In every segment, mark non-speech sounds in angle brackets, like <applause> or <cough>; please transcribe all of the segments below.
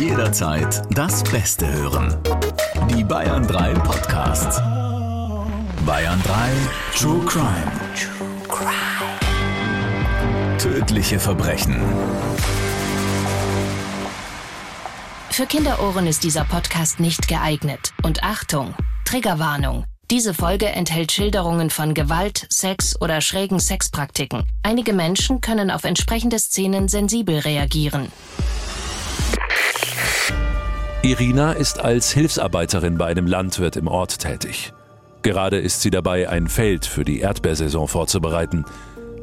Jederzeit das Beste hören. Die Bayern 3 Podcasts. Bayern 3 True Crime. Tödliche Verbrechen. Für Kinderohren ist dieser Podcast nicht geeignet. Und Achtung, Triggerwarnung. Diese Folge enthält Schilderungen von Gewalt, Sex oder schrägen Sexpraktiken. Einige Menschen können auf entsprechende Szenen sensibel reagieren. Irina ist als Hilfsarbeiterin bei einem Landwirt im Ort tätig. Gerade ist sie dabei, ein Feld für die Erdbeersaison vorzubereiten.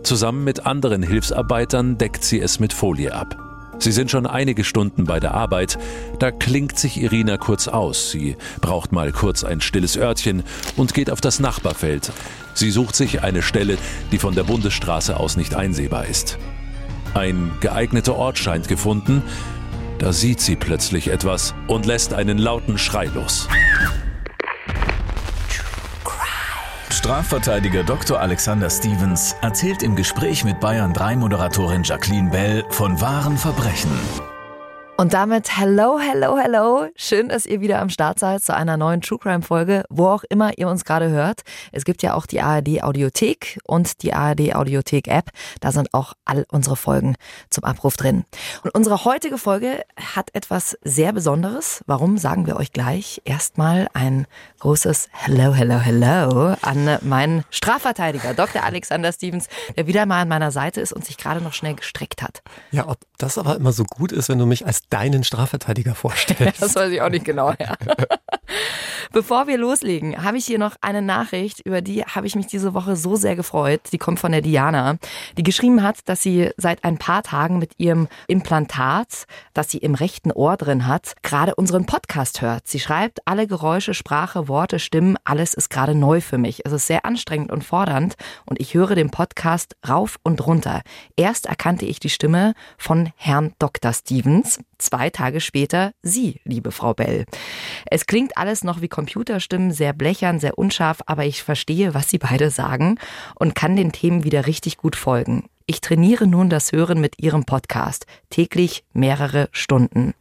Zusammen mit anderen Hilfsarbeitern deckt sie es mit Folie ab. Sie sind schon einige Stunden bei der Arbeit. Da klingt sich Irina kurz aus. Sie braucht mal kurz ein stilles Örtchen und geht auf das Nachbarfeld. Sie sucht sich eine Stelle, die von der Bundesstraße aus nicht einsehbar ist. Ein geeigneter Ort scheint gefunden. Da sieht sie plötzlich etwas und lässt einen lauten Schrei los. Strafverteidiger Dr. Alexander Stevens erzählt im Gespräch mit Bayern 3 Moderatorin Jacqueline Bell von wahren Verbrechen. Und damit hello, hello, hello. Schön, dass ihr wieder am Start seid zu einer neuen True Crime Folge, wo auch immer ihr uns gerade hört. Es gibt ja auch die ARD Audiothek und die ARD Audiothek App. Da sind auch all unsere Folgen zum Abruf drin. Und unsere heutige Folge hat etwas sehr Besonderes. Warum sagen wir euch gleich? Erstmal ein großes Hello, hello, hello an meinen Strafverteidiger, Dr. Alexander Stevens, der wieder mal an meiner Seite ist und sich gerade noch schnell gestreckt hat. Ja, ob das aber immer so gut ist, wenn du mich als deinen Strafverteidiger vorstellst. <laughs> das weiß ich auch nicht genau, ja. <laughs> Bevor wir loslegen, habe ich hier noch eine Nachricht, über die habe ich mich diese Woche so sehr gefreut. Die kommt von der Diana, die geschrieben hat, dass sie seit ein paar Tagen mit ihrem Implantat, das sie im rechten Ohr drin hat, gerade unseren Podcast hört. Sie schreibt, alle Geräusche, Sprache, Worte, Stimmen, alles ist gerade neu für mich. Es ist sehr anstrengend und fordernd und ich höre den Podcast rauf und runter. Erst erkannte ich die Stimme von Herrn Dr. Stevens, zwei Tage später Sie, liebe Frau Bell. Es klingt alles noch wie Computerstimmen, sehr blechern, sehr unscharf, aber ich verstehe, was Sie beide sagen und kann den Themen wieder richtig gut folgen. Ich trainiere nun das Hören mit Ihrem Podcast, täglich mehrere Stunden.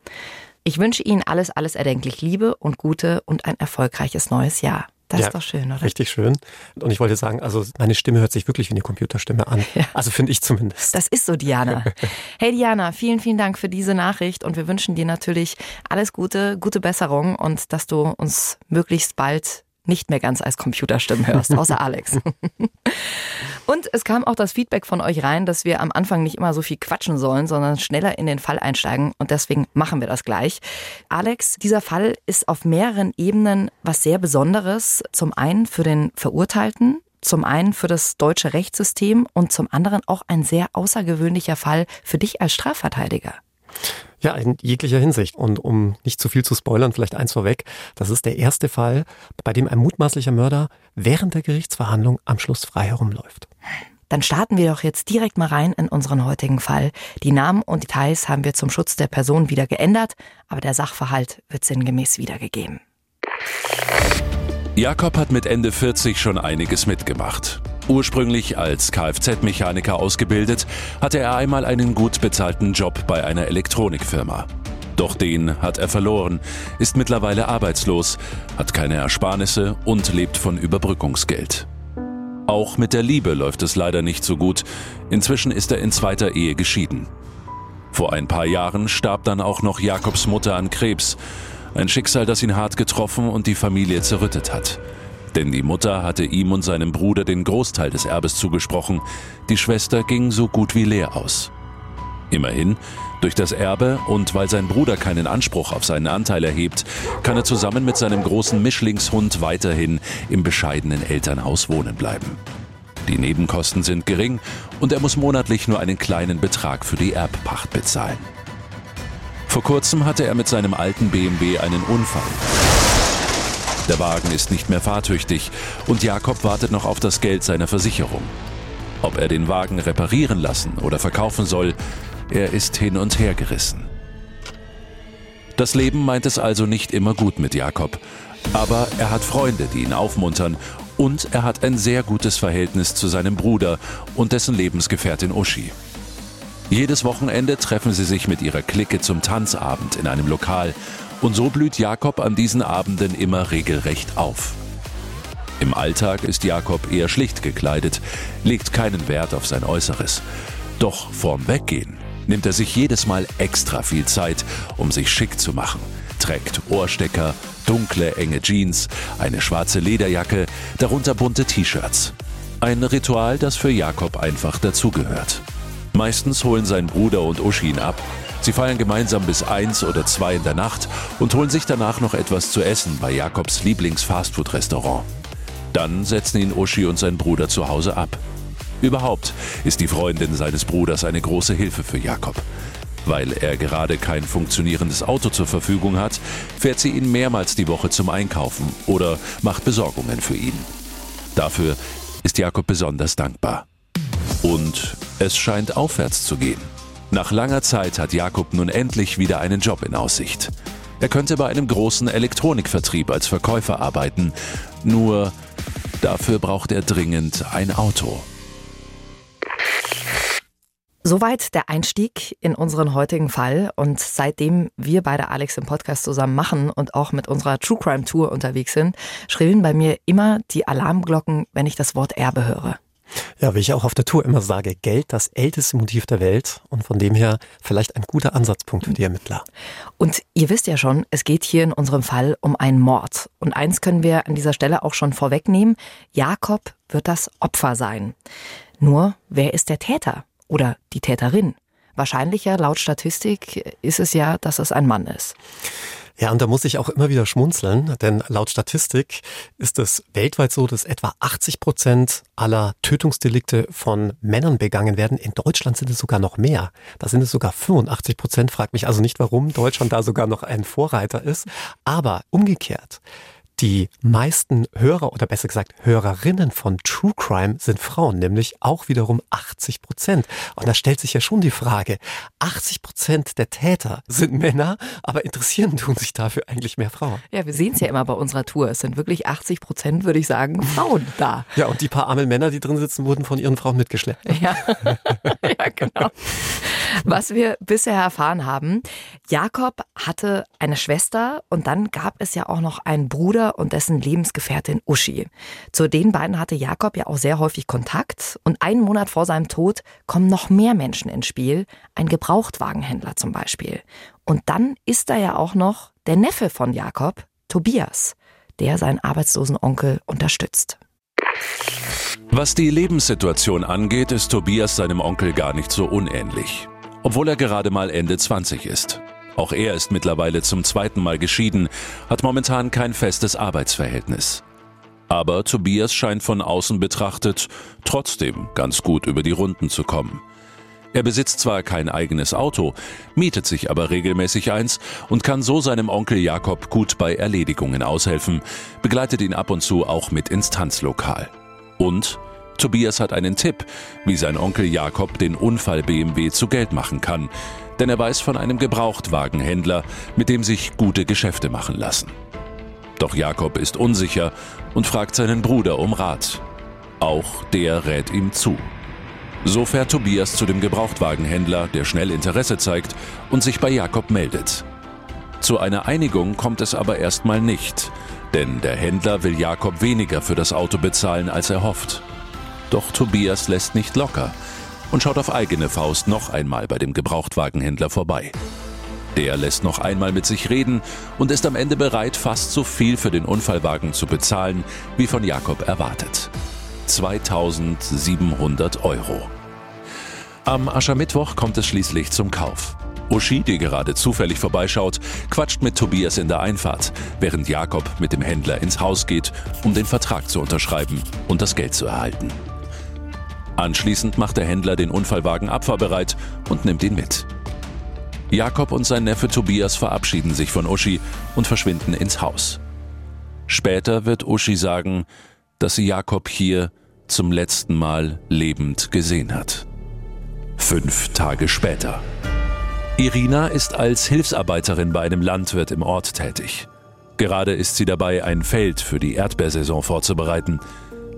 Ich wünsche Ihnen alles, alles erdenklich Liebe und Gute und ein erfolgreiches neues Jahr. Das Ja, ist doch schön, oder? Richtig schön. Und ich wollte sagen, also meine Stimme hört sich wirklich wie eine Computerstimme an. Ja. Also finde ich zumindest. Das ist so, Diana. <laughs> Hey Diana, vielen, vielen Dank für diese Nachricht und wir wünschen dir natürlich alles Gute, gute Besserung und dass du uns möglichst bald nicht mehr ganz als Computerstimmen hörst, außer <laughs> Alex. Und es kam auch das Feedback von euch rein, dass wir am Anfang nicht immer so viel quatschen sollen, sondern schneller in den Fall einsteigen. Und deswegen machen wir das gleich. Alex, dieser Fall ist auf mehreren Ebenen was sehr Besonderes. Zum einen für den Verurteilten, zum einen für das deutsche Rechtssystem und zum anderen auch ein sehr außergewöhnlicher Fall für dich als Strafverteidiger. Ja, in jeglicher Hinsicht. Und um nicht zu viel zu spoilern, vielleicht eins vorweg. Das ist der erste Fall, bei dem ein mutmaßlicher Mörder während der Gerichtsverhandlung am Schluss frei herumläuft. Dann starten wir doch jetzt direkt mal rein in unseren heutigen Fall. Die Namen und Details haben wir zum Schutz der Person wieder geändert, aber der Sachverhalt wird sinngemäß wiedergegeben. Jakob hat mit Ende 40 schon einiges mitgemacht. Ursprünglich als Kfz-Mechaniker ausgebildet, hatte er einmal einen gut bezahlten Job bei einer Elektronikfirma. Doch den hat er verloren, ist mittlerweile arbeitslos, hat keine Ersparnisse und lebt von Überbrückungsgeld. Auch mit der Liebe läuft es leider nicht so gut. Inzwischen ist er in zweiter Ehe geschieden. Vor ein paar Jahren starb dann auch noch Jakobs Mutter an Krebs. Ein Schicksal, das ihn hart getroffen und die Familie zerrüttet hat. Denn die Mutter hatte ihm und seinem Bruder den Großteil des Erbes zugesprochen. Die Schwester ging so gut wie leer aus. Immerhin, durch das Erbe und weil sein Bruder keinen Anspruch auf seinen Anteil erhebt, kann er zusammen mit seinem großen Mischlingshund weiterhin im bescheidenen Elternhaus wohnen bleiben. Die Nebenkosten sind gering und er muss monatlich nur einen kleinen Betrag für die Erbpacht bezahlen. Vor kurzem hatte er mit seinem alten BMW einen Unfall. Der Wagen ist nicht mehr fahrtüchtig und Jakob wartet noch auf das Geld seiner Versicherung. Ob er den Wagen reparieren lassen oder verkaufen soll, er ist hin und her gerissen. Das Leben meint es also nicht immer gut mit Jakob, aber er hat Freunde, die ihn aufmuntern und er hat ein sehr gutes Verhältnis zu seinem Bruder und dessen Lebensgefährtin Uschi. Jedes Wochenende treffen sie sich mit ihrer Clique zum Tanzabend in einem Lokal. Und so blüht Jakob an diesen Abenden immer regelrecht auf. Im Alltag ist Jakob eher schlicht gekleidet, legt keinen Wert auf sein Äußeres. Doch vorm Weggehen nimmt er sich jedes Mal extra viel Zeit, um sich schick zu machen. Trägt Ohrstecker, dunkle, enge Jeans, eine schwarze Lederjacke, darunter bunte T-Shirts. Ein Ritual, das für Jakob einfach dazugehört. Meistens holen sein Bruder und Uschi ihn ab. Sie feiern gemeinsam bis eins oder zwei in der Nacht und holen sich danach noch etwas zu essen bei Jakobs Lieblings-Fastfood-Restaurant. Dann setzen ihn Uschi und sein Bruder zu Hause ab. Überhaupt ist die Freundin seines Bruders eine große Hilfe für Jakob. Weil er gerade kein funktionierendes Auto zur Verfügung hat, fährt sie ihn mehrmals die Woche zum Einkaufen oder macht Besorgungen für ihn. Dafür ist Jakob besonders dankbar. Und es scheint aufwärts zu gehen. Nach langer Zeit hat Jakob nun endlich wieder einen Job in Aussicht. Er könnte bei einem großen Elektronikvertrieb als Verkäufer arbeiten, nur dafür braucht er dringend ein Auto. Soweit der Einstieg in unseren heutigen Fall. Und seitdem wir beide Alex im Podcast zusammen machen und auch mit unserer True Crime Tour unterwegs sind, schrillen bei mir immer die Alarmglocken, wenn ich das Wort Erbe höre. Ja, wie ich auch auf der Tour immer sage, Geld das älteste Motiv der Welt und von dem her vielleicht ein guter Ansatzpunkt für die Ermittler. Und ihr wisst ja schon, es geht hier in unserem Fall um einen Mord. Und eins können wir an dieser Stelle auch schon vorwegnehmen, Jakob wird das Opfer sein. Nur, wer ist der Täter oder die Täterin? Wahrscheinlicher laut Statistik ist es ja, dass es ein Mann ist. Ja, und da muss ich auch immer wieder schmunzeln, denn laut Statistik ist es weltweit so, dass etwa 80 Prozent aller Tötungsdelikte von Männern begangen werden. In Deutschland sind es sogar noch mehr. Da sind es sogar 85 Prozent. Fragt mich also nicht, warum Deutschland da sogar noch ein Vorreiter ist. Aber umgekehrt. Die meisten Hörer oder besser gesagt Hörerinnen von True Crime sind Frauen, nämlich auch wiederum 80 Prozent. Und da stellt sich ja schon die Frage, 80 Prozent der Täter sind Männer, aber interessieren tun sich dafür eigentlich mehr Frauen. Ja, wir sehen es ja immer bei unserer Tour. Es sind wirklich 80 Prozent, würde ich sagen, Frauen da. Ja, und die paar armen Männer, die drin sitzen, wurden von ihren Frauen mitgeschleppt. Ja, <laughs> ja genau. Was wir bisher erfahren haben, Jakob hatte eine Schwester und dann gab es ja auch noch einen Bruder, und dessen Lebensgefährtin Uschi. Zu den beiden hatte Jakob ja auch sehr häufig Kontakt und einen Monat vor seinem Tod kommen noch mehr Menschen ins Spiel, ein Gebrauchtwagenhändler zum Beispiel. Und dann ist da ja auch noch der Neffe von Jakob, Tobias, der seinen arbeitslosen Onkel unterstützt. Was die Lebenssituation angeht, ist Tobias seinem Onkel gar nicht so unähnlich. Obwohl er gerade mal Ende 20 ist. Auch er ist mittlerweile zum zweiten Mal geschieden, hat momentan kein festes Arbeitsverhältnis. Aber Tobias scheint von außen betrachtet trotzdem ganz gut über die Runden zu kommen. Er besitzt zwar kein eigenes Auto, mietet sich aber regelmäßig eins und kann so seinem Onkel Jakob gut bei Erledigungen aushelfen, begleitet ihn ab und zu auch mit ins Tanzlokal. Und Tobias hat einen Tipp, wie sein Onkel Jakob den Unfall BMW zu Geld machen kann, denn er weiß von einem Gebrauchtwagenhändler, mit dem sich gute Geschäfte machen lassen. Doch Jakob ist unsicher und fragt seinen Bruder um Rat. Auch der rät ihm zu. So fährt Tobias zu dem Gebrauchtwagenhändler, der schnell Interesse zeigt und sich bei Jakob meldet. Zu einer Einigung kommt es aber erstmal nicht, denn der Händler will Jakob weniger für das Auto bezahlen, als er hofft. Doch Tobias lässt nicht locker und schaut auf eigene Faust noch einmal bei dem Gebrauchtwagenhändler vorbei. Der lässt noch einmal mit sich reden und ist am Ende bereit, fast so viel für den Unfallwagen zu bezahlen, wie von Jakob erwartet. 2700 Euro. Am Aschermittwoch kommt es schließlich zum Kauf. Uschi, die gerade zufällig vorbeischaut, quatscht mit Tobias in der Einfahrt, während Jakob mit dem Händler ins Haus geht, um den Vertrag zu unterschreiben und das Geld zu erhalten. Anschließend macht der Händler den Unfallwagen abfahrbereit und nimmt ihn mit. Jakob und sein Neffe Tobias verabschieden sich von Uschi und verschwinden ins Haus. Später wird Uschi sagen, dass sie Jakob hier zum letzten Mal lebend gesehen hat. Fünf Tage später. Irina ist als Hilfsarbeiterin bei einem Landwirt im Ort tätig. Gerade ist sie dabei, ein Feld für die Erdbeersaison vorzubereiten.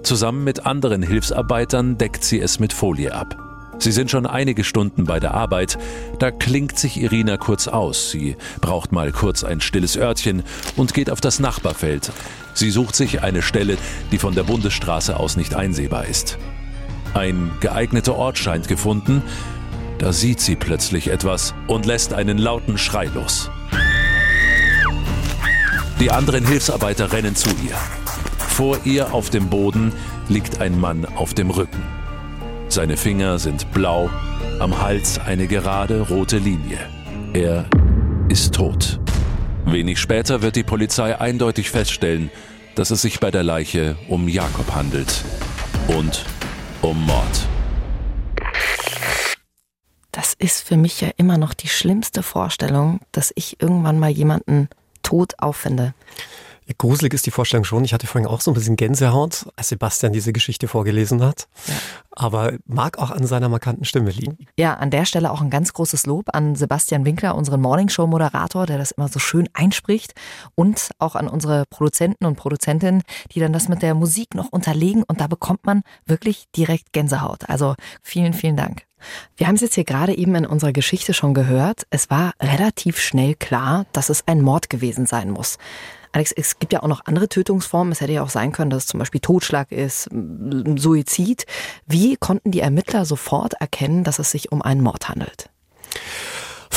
Zusammen mit anderen Hilfsarbeitern deckt sie es mit Folie ab. Sie sind schon einige Stunden bei der Arbeit. Da klingt sich Irina kurz aus. Sie braucht mal kurz ein stilles Örtchen und geht auf das Nachbarfeld. Sie sucht sich eine Stelle, die von der Bundesstraße aus nicht einsehbar ist. Ein geeigneter Ort scheint gefunden. Da sieht sie plötzlich etwas und lässt einen lauten Schrei los. Die anderen Hilfsarbeiter rennen zu ihr. Vor ihr auf dem Boden liegt ein Mann auf dem Rücken. Seine Finger sind blau, am Hals eine gerade rote Linie. Er ist tot. Wenig später wird die Polizei eindeutig feststellen, dass es sich bei der Leiche um Jakob handelt und um Mord. Das ist für mich ja immer noch die schlimmste Vorstellung, dass ich irgendwann mal jemanden tot auffinde. Gruselig ist die Vorstellung schon. Ich hatte vorhin auch so ein bisschen Gänsehaut, als Sebastian diese Geschichte vorgelesen hat. Ja. Aber mag auch an seiner markanten Stimme liegen. Ja, an der Stelle auch ein ganz großes Lob an Sebastian Winkler, unseren Morningshow-Moderator, der das immer so schön einspricht. Und auch an unsere Produzenten und Produzentinnen, die dann das mit der Musik noch unterlegen. Und da bekommt man wirklich direkt Gänsehaut. Also vielen, vielen Dank. Wir haben es jetzt hier gerade eben in unserer Geschichte schon gehört. Es war relativ schnell klar, dass es ein Mord gewesen sein muss. Alex, es gibt ja auch noch andere Tötungsformen. Es hätte ja auch sein können, dass es zum Beispiel Totschlag ist, Suizid. Wie konnten die Ermittler sofort erkennen, dass es sich um einen Mord handelt?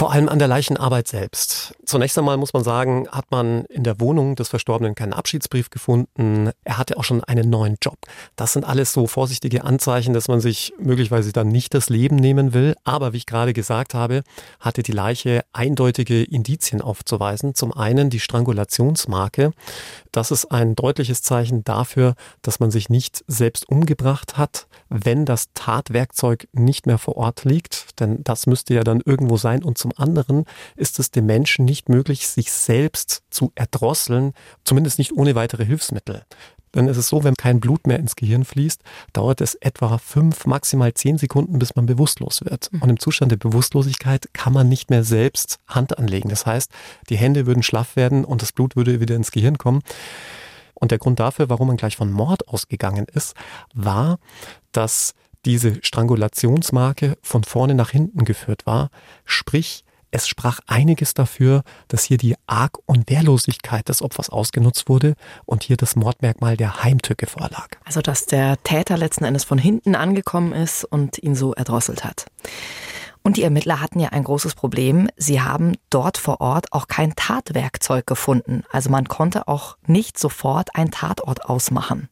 Vor allem an der Leichenarbeit selbst. Zunächst einmal muss man sagen, hat man in der Wohnung des Verstorbenen keinen Abschiedsbrief gefunden. Er hatte auch schon einen neuen Job. Das sind alles so vorsichtige Anzeichen, dass man sich möglicherweise dann nicht das Leben nehmen will. Aber wie ich gerade gesagt habe, hatte die Leiche eindeutige Indizien aufzuweisen. Zum einen die Strangulationsmarke. Das ist ein deutliches Zeichen dafür, dass man sich nicht selbst umgebracht hat, wenn das Tatwerkzeug nicht mehr vor Ort liegt. Denn das müsste ja dann irgendwo sein und zum anderen ist es dem Menschen nicht möglich, sich selbst zu erdrosseln, zumindest nicht ohne weitere Hilfsmittel. Dann ist es so, wenn kein Blut mehr ins Gehirn fließt, dauert es etwa fünf, maximal zehn Sekunden, bis man bewusstlos wird. Mhm. Und im Zustand der Bewusstlosigkeit kann man nicht mehr selbst Hand anlegen. Das heißt, die Hände würden schlaff werden und das Blut würde wieder ins Gehirn kommen. Und der Grund dafür, warum man gleich von Mord ausgegangen ist, war, dass diese Strangulationsmarke von vorne nach hinten geführt war. Sprich, es sprach einiges dafür, dass hier die Arg- und Wehrlosigkeit des Opfers ausgenutzt wurde und hier das Mordmerkmal der Heimtücke vorlag. Also, dass der Täter letzten Endes von hinten angekommen ist und ihn so erdrosselt hat. Und die Ermittler hatten ja ein großes Problem. Sie haben dort vor Ort auch kein Tatwerkzeug gefunden. Also man konnte auch nicht sofort einen Tatort ausmachen.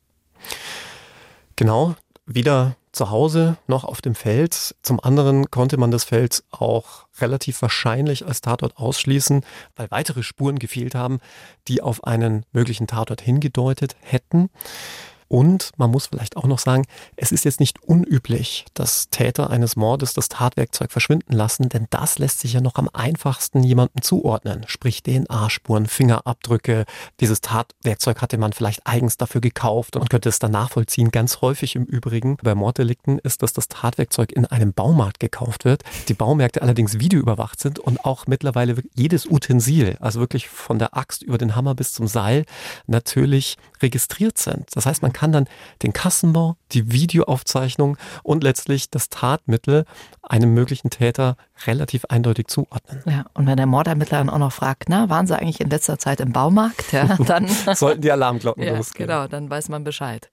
Genau, wieder zu Hause noch auf dem Feld. Zum anderen konnte man das Feld auch relativ wahrscheinlich als Tatort ausschließen, weil weitere Spuren gefehlt haben, die auf einen möglichen Tatort hingedeutet hätten. Und man muss vielleicht auch noch sagen, es ist jetzt nicht unüblich, dass Täter eines Mordes das Tatwerkzeug verschwinden lassen, denn das lässt sich ja noch am einfachsten jemandem zuordnen. Sprich DNA-Spuren, Fingerabdrücke. Dieses Tatwerkzeug hatte man vielleicht eigens dafür gekauft und könnte es dann nachvollziehen. Ganz häufig im Übrigen bei Morddelikten ist, dass das Tatwerkzeug in einem Baumarkt gekauft wird. Die Baumärkte allerdings videoüberwacht sind und auch mittlerweile jedes Utensil, also wirklich von der Axt über den Hammer bis zum Seil, natürlich registriert sind. Das heißt, man kann dann den Kassenbau, die Videoaufzeichnung und letztlich das Tatmittel einem möglichen Täter relativ eindeutig zuordnen. Ja, und wenn der Mordermittler dann auch noch fragt, na, waren Sie eigentlich in letzter Zeit im Baumarkt? Ja, dann <laughs> sollten die Alarmglocken <laughs> ja, losgehen. Genau, dann weiß man Bescheid.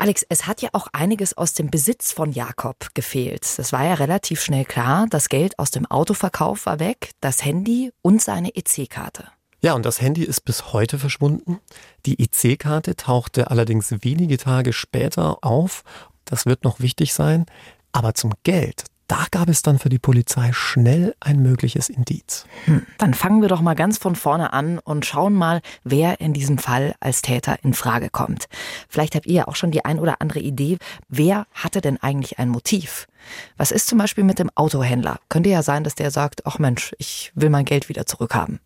Alex, es hat ja auch einiges aus dem Besitz von Jakob gefehlt. Das war ja relativ schnell klar. Das Geld aus dem Autoverkauf war weg, das Handy und seine EC-Karte. Ja, und das Handy ist bis heute verschwunden. Die EC-Karte tauchte allerdings wenige Tage später auf. Das wird noch wichtig sein. Aber zum Geld, da gab es dann für die Polizei schnell ein mögliches Indiz. Hm, dann fangen wir doch mal ganz von vorne an und schauen mal, wer in diesem Fall als Täter in Frage kommt. Vielleicht habt ihr ja auch schon die ein oder andere Idee. Wer hatte denn eigentlich ein Motiv? Was ist zum Beispiel mit dem Autohändler? Könnte ja sein, dass der sagt, ach Mensch, ich will mein Geld wieder zurückhaben.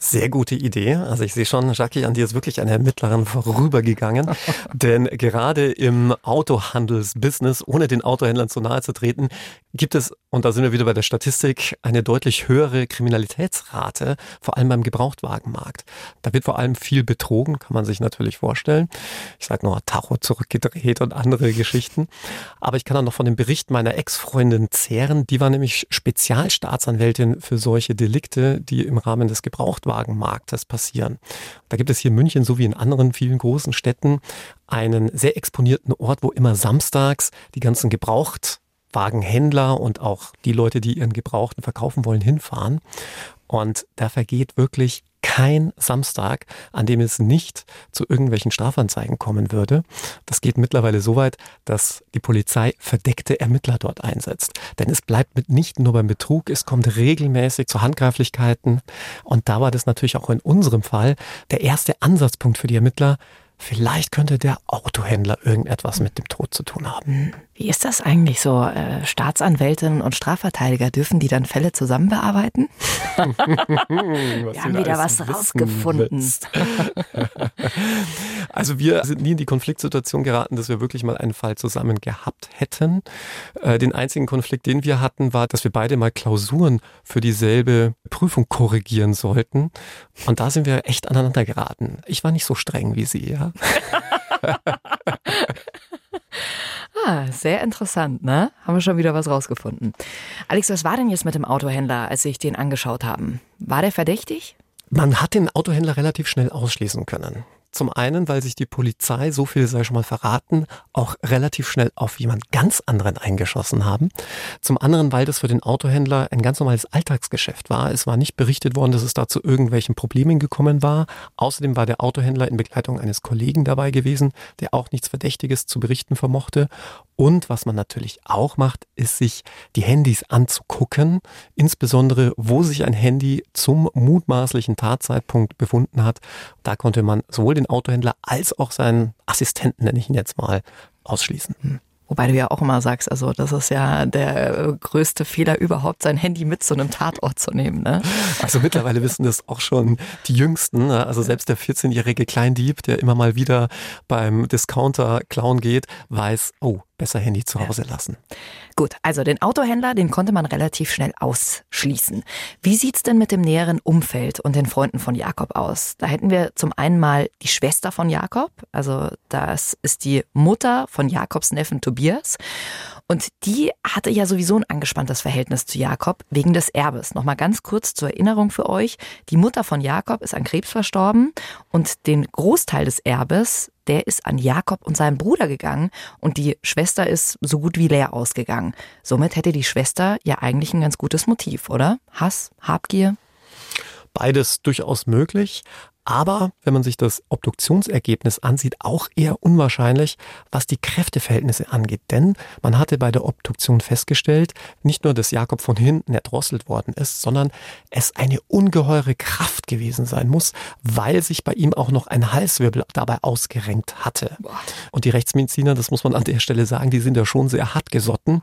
Sehr gute Idee. Also ich sehe schon, Jackie, an dir ist wirklich eine Ermittlerin vorübergegangen. <laughs> Denn gerade im Autohandelsbusiness, ohne den Autohändlern zu nahe zu treten, gibt es, und da sind wir wieder bei der Statistik, eine deutlich höhere Kriminalitätsrate, vor allem beim Gebrauchtwagenmarkt. Da wird vor allem viel betrogen, kann man sich natürlich vorstellen. Ich sage nur Tacho zurückgedreht und andere Geschichten. Aber ich kann auch noch von dem Bericht meiner Ex-Freundin zehren. Die war nämlich Spezialstaatsanwältin für solche Delikte, die im Rahmen des Gebrauchtwagenmarkts Gebrauchtwagenmarktes passieren. Da gibt es hier in München sowie in anderen vielen großen Städten einen sehr exponierten Ort, wo immer samstags die ganzen Gebrauchtwagenhändler und auch die Leute, die ihren Gebrauchten verkaufen wollen, hinfahren. Und da vergeht wirklich kein Samstag, an dem es nicht zu irgendwelchen Strafanzeigen kommen würde. Das geht mittlerweile so weit, dass die Polizei verdeckte Ermittler dort einsetzt. Denn es bleibt mit nicht nur beim Betrug, es kommt regelmäßig zu Handgreiflichkeiten. Und da war das natürlich auch in unserem Fall der erste Ansatzpunkt für die Ermittler, Vielleicht könnte der Autohändler irgendetwas mit dem Tod zu tun haben. Wie ist das eigentlich so? Äh, Staatsanwältinnen und Strafverteidiger, dürfen die dann Fälle zusammen bearbeiten? <laughs> wir haben wieder was rausgefunden. <laughs> also wir sind nie in die Konfliktsituation geraten, dass wir wirklich mal einen Fall zusammen gehabt hätten. Äh, den einzigen Konflikt, den wir hatten, war, dass wir beide mal Klausuren für dieselbe Prüfung korrigieren sollten. Und da sind wir echt aneinander geraten. Ich war nicht so streng wie Sie, ja. <laughs> sehr interessant, ne? Haben wir schon wieder was rausgefunden. Alex, was war denn jetzt mit dem Autohändler, als sich den angeschaut haben? War der verdächtig? Man hat den Autohändler relativ schnell ausschließen können. Zum einen, weil sich die Polizei, so viel sei schon mal verraten, auch relativ schnell auf jemand ganz anderen eingeschossen haben. Zum anderen, weil das für den Autohändler ein ganz normales Alltagsgeschäft war. Es war nicht berichtet worden, dass es da zu irgendwelchen Problemen gekommen war. Außerdem war der Autohändler in Begleitung eines Kollegen dabei gewesen, der auch nichts Verdächtiges zu berichten vermochte. Und was man natürlich auch macht, ist sich die Handys anzugucken, insbesondere wo sich ein Handy zum mutmaßlichen Tatzeitpunkt befunden hat. Da konnte man sowohl den Autohändler als auch seinen Assistenten, nenne ich ihn jetzt mal, ausschließen. Hm. Wobei du ja auch immer sagst, also das ist ja der größte Fehler überhaupt, sein Handy mit zu einem Tatort zu nehmen. Ne? Also mittlerweile wissen das auch schon die Jüngsten. Ne? Also selbst der 14-jährige Kleindieb, der immer mal wieder beim Discounter klauen geht, weiß, oh, besser Handy zu Hause lassen. Gut, also den Autohändler, den konnte man relativ schnell ausschließen. Wie sieht's denn mit dem näheren Umfeld und den Freunden von Jakob aus? Da hätten wir zum einen mal die Schwester von Jakob, also das ist die Mutter von Jakobs Neffen Tobias. Und die hatte ja sowieso ein angespanntes Verhältnis zu Jakob wegen des Erbes. Nochmal ganz kurz zur Erinnerung für euch. Die Mutter von Jakob ist an Krebs verstorben und den Großteil des Erbes, der ist an Jakob und seinen Bruder gegangen und die Schwester ist so gut wie leer ausgegangen. Somit hätte die Schwester ja eigentlich ein ganz gutes Motiv, oder? Hass, Habgier? Beides durchaus möglich aber wenn man sich das Obduktionsergebnis ansieht, auch eher unwahrscheinlich, was die Kräfteverhältnisse angeht. Denn man hatte bei der Obduktion festgestellt, nicht nur, dass Jakob von hinten erdrosselt worden ist, sondern es eine ungeheure Kraft gewesen sein muss, weil sich bei ihm auch noch ein Halswirbel dabei ausgerenkt hatte. Und die Rechtsmediziner, das muss man an der Stelle sagen, die sind ja schon sehr hart gesotten.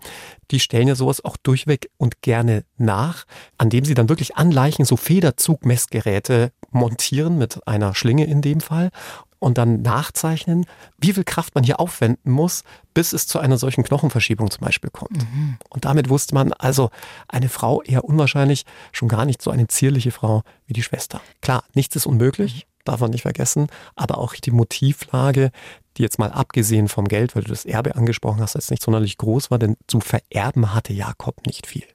Die stellen ja sowas auch durchweg und gerne nach, an dem sie dann wirklich an Leichen so Federzugmessgeräte montieren mit einer Schlinge in dem Fall und dann nachzeichnen, wie viel Kraft man hier aufwenden muss, bis es zu einer solchen Knochenverschiebung zum Beispiel kommt. Mhm. Und damit wusste man also, eine Frau eher unwahrscheinlich, schon gar nicht so eine zierliche Frau wie die Schwester. Klar, nichts ist unmöglich, darf man nicht vergessen, aber auch die Motivlage, die jetzt mal abgesehen vom Geld, weil du das Erbe angesprochen hast, jetzt nicht sonderlich groß war, denn zu vererben hatte Jakob nicht viel.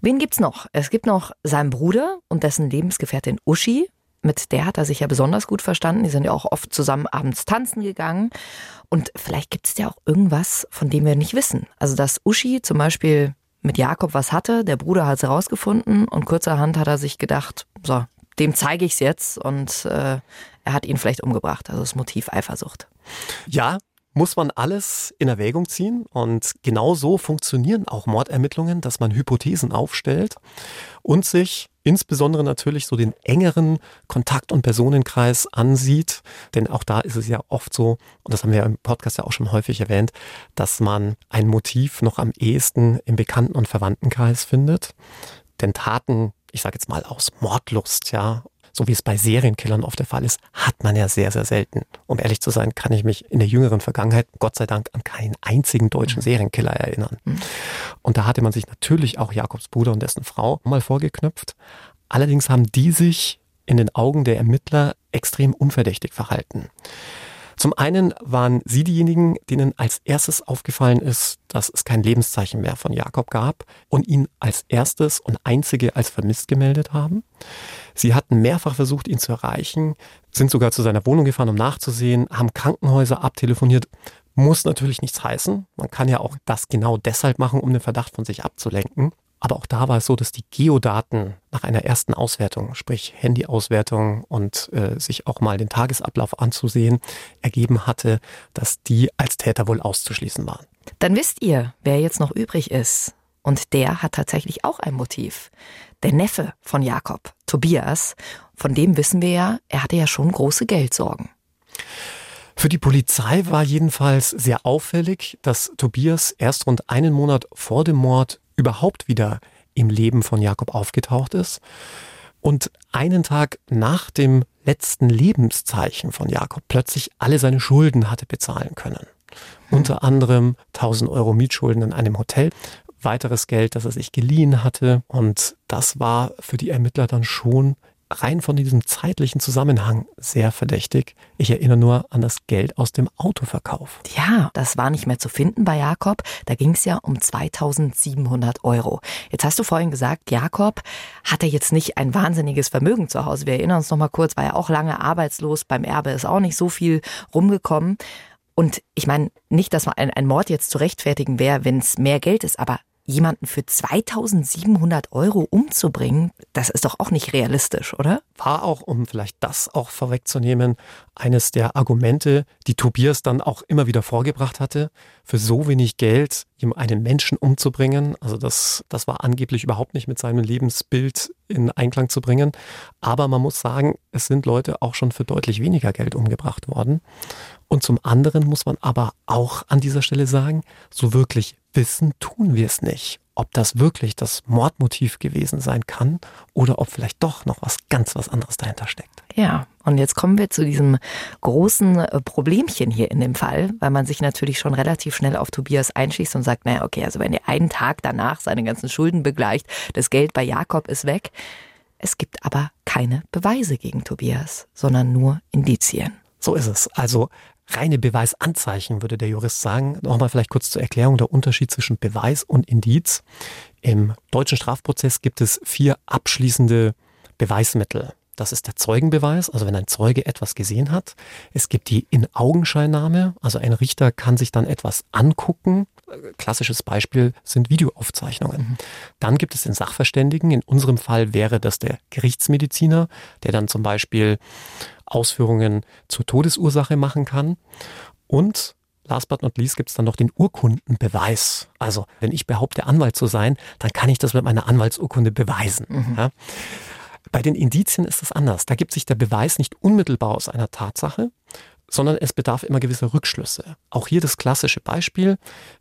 Wen gibt's noch? Es gibt noch seinen Bruder und dessen Lebensgefährtin Uschi. Mit der hat er sich ja besonders gut verstanden. Die sind ja auch oft zusammen abends tanzen gegangen. Und vielleicht gibt es ja auch irgendwas, von dem wir nicht wissen. Also, dass Uschi zum Beispiel mit Jakob was hatte, der Bruder hat es rausgefunden und kurzerhand hat er sich gedacht, so, dem zeige ich es jetzt und äh, er hat ihn vielleicht umgebracht. Also das Motiv Eifersucht. Ja, muss man alles in Erwägung ziehen. Und genau so funktionieren auch Mordermittlungen, dass man Hypothesen aufstellt und sich insbesondere natürlich so den engeren Kontakt- und Personenkreis ansieht. Denn auch da ist es ja oft so, und das haben wir im Podcast ja auch schon häufig erwähnt, dass man ein Motiv noch am ehesten im Bekannten- und Verwandtenkreis findet. Denn Taten, ich sage jetzt mal aus Mordlust, ja, so wie es bei Serienkillern oft der Fall ist, hat man ja sehr, sehr selten. Um ehrlich zu sein, kann ich mich in der jüngeren Vergangenheit, Gott sei Dank, an keinen einzigen deutschen mhm. Serienkiller erinnern. Mhm. Und da hatte man sich natürlich auch Jakobs Bruder und dessen Frau mal vorgeknüpft. Allerdings haben die sich in den Augen der Ermittler extrem unverdächtig verhalten. Zum einen waren sie diejenigen, denen als erstes aufgefallen ist, dass es kein Lebenszeichen mehr von Jakob gab und ihn als erstes und einzige als vermisst gemeldet haben. Sie hatten mehrfach versucht, ihn zu erreichen, sind sogar zu seiner Wohnung gefahren, um nachzusehen, haben Krankenhäuser abtelefoniert. Muss natürlich nichts heißen. Man kann ja auch das genau deshalb machen, um den Verdacht von sich abzulenken. Aber auch da war es so, dass die Geodaten nach einer ersten Auswertung, sprich Handyauswertung und äh, sich auch mal den Tagesablauf anzusehen, ergeben hatte, dass die als Täter wohl auszuschließen waren. Dann wisst ihr, wer jetzt noch übrig ist. Und der hat tatsächlich auch ein Motiv. Der Neffe von Jakob, Tobias, von dem wissen wir ja, er hatte ja schon große Geldsorgen. Für die Polizei war jedenfalls sehr auffällig, dass Tobias erst rund einen Monat vor dem Mord überhaupt wieder im Leben von Jakob aufgetaucht ist. Und einen Tag nach dem letzten Lebenszeichen von Jakob plötzlich alle seine Schulden hatte bezahlen können. Unter anderem 1000 Euro Mietschulden in einem Hotel, weiteres Geld, das er sich geliehen hatte. Und das war für die Ermittler dann schon rein von diesem zeitlichen Zusammenhang sehr verdächtig. Ich erinnere nur an das Geld aus dem Autoverkauf. Ja, das war nicht mehr zu finden bei Jakob. Da ging es ja um 2700 Euro. Jetzt hast du vorhin gesagt, Jakob hatte jetzt nicht ein wahnsinniges Vermögen zu Hause. Wir erinnern uns noch mal kurz, war ja auch lange arbeitslos. Beim Erbe ist auch nicht so viel rumgekommen. Und ich meine, nicht, dass ein, ein Mord jetzt zu rechtfertigen wäre, wenn es mehr Geld ist, aber jemanden für 2700 Euro umzubringen, das ist doch auch nicht realistisch, oder? War auch, um vielleicht das auch vorwegzunehmen, eines der Argumente, die Tobias dann auch immer wieder vorgebracht hatte, für so wenig Geld einen Menschen umzubringen. Also das, das war angeblich überhaupt nicht mit seinem Lebensbild in Einklang zu bringen. Aber man muss sagen, es sind Leute auch schon für deutlich weniger Geld umgebracht worden. Und zum anderen muss man aber auch an dieser Stelle sagen, so wirklich wissen tun wir es nicht. Ob das wirklich das Mordmotiv gewesen sein kann oder ob vielleicht doch noch was ganz was anderes dahinter steckt. Ja, und jetzt kommen wir zu diesem großen äh, Problemchen hier in dem Fall, weil man sich natürlich schon relativ schnell auf Tobias einschießt und sagt, naja, okay, also wenn er einen Tag danach seine ganzen Schulden begleicht, das Geld bei Jakob ist weg. Es gibt aber keine Beweise gegen Tobias, sondern nur Indizien. So ist es. Also reine Beweisanzeichen, würde der Jurist sagen. Nochmal vielleicht kurz zur Erklärung der Unterschied zwischen Beweis und Indiz. Im deutschen Strafprozess gibt es vier abschließende Beweismittel. Das ist der Zeugenbeweis, also wenn ein Zeuge etwas gesehen hat. Es gibt die In-Augenscheinnahme, also ein Richter kann sich dann etwas angucken. Klassisches Beispiel sind Videoaufzeichnungen. Mhm. Dann gibt es den Sachverständigen. In unserem Fall wäre das der Gerichtsmediziner, der dann zum Beispiel Ausführungen zur Todesursache machen kann. Und last but not least gibt es dann noch den Urkundenbeweis. Also wenn ich behaupte, Anwalt zu sein, dann kann ich das mit meiner Anwaltsurkunde beweisen. Mhm. Ja. Bei den Indizien ist es anders. Da gibt sich der Beweis nicht unmittelbar aus einer Tatsache, sondern es bedarf immer gewisser Rückschlüsse. Auch hier das klassische Beispiel,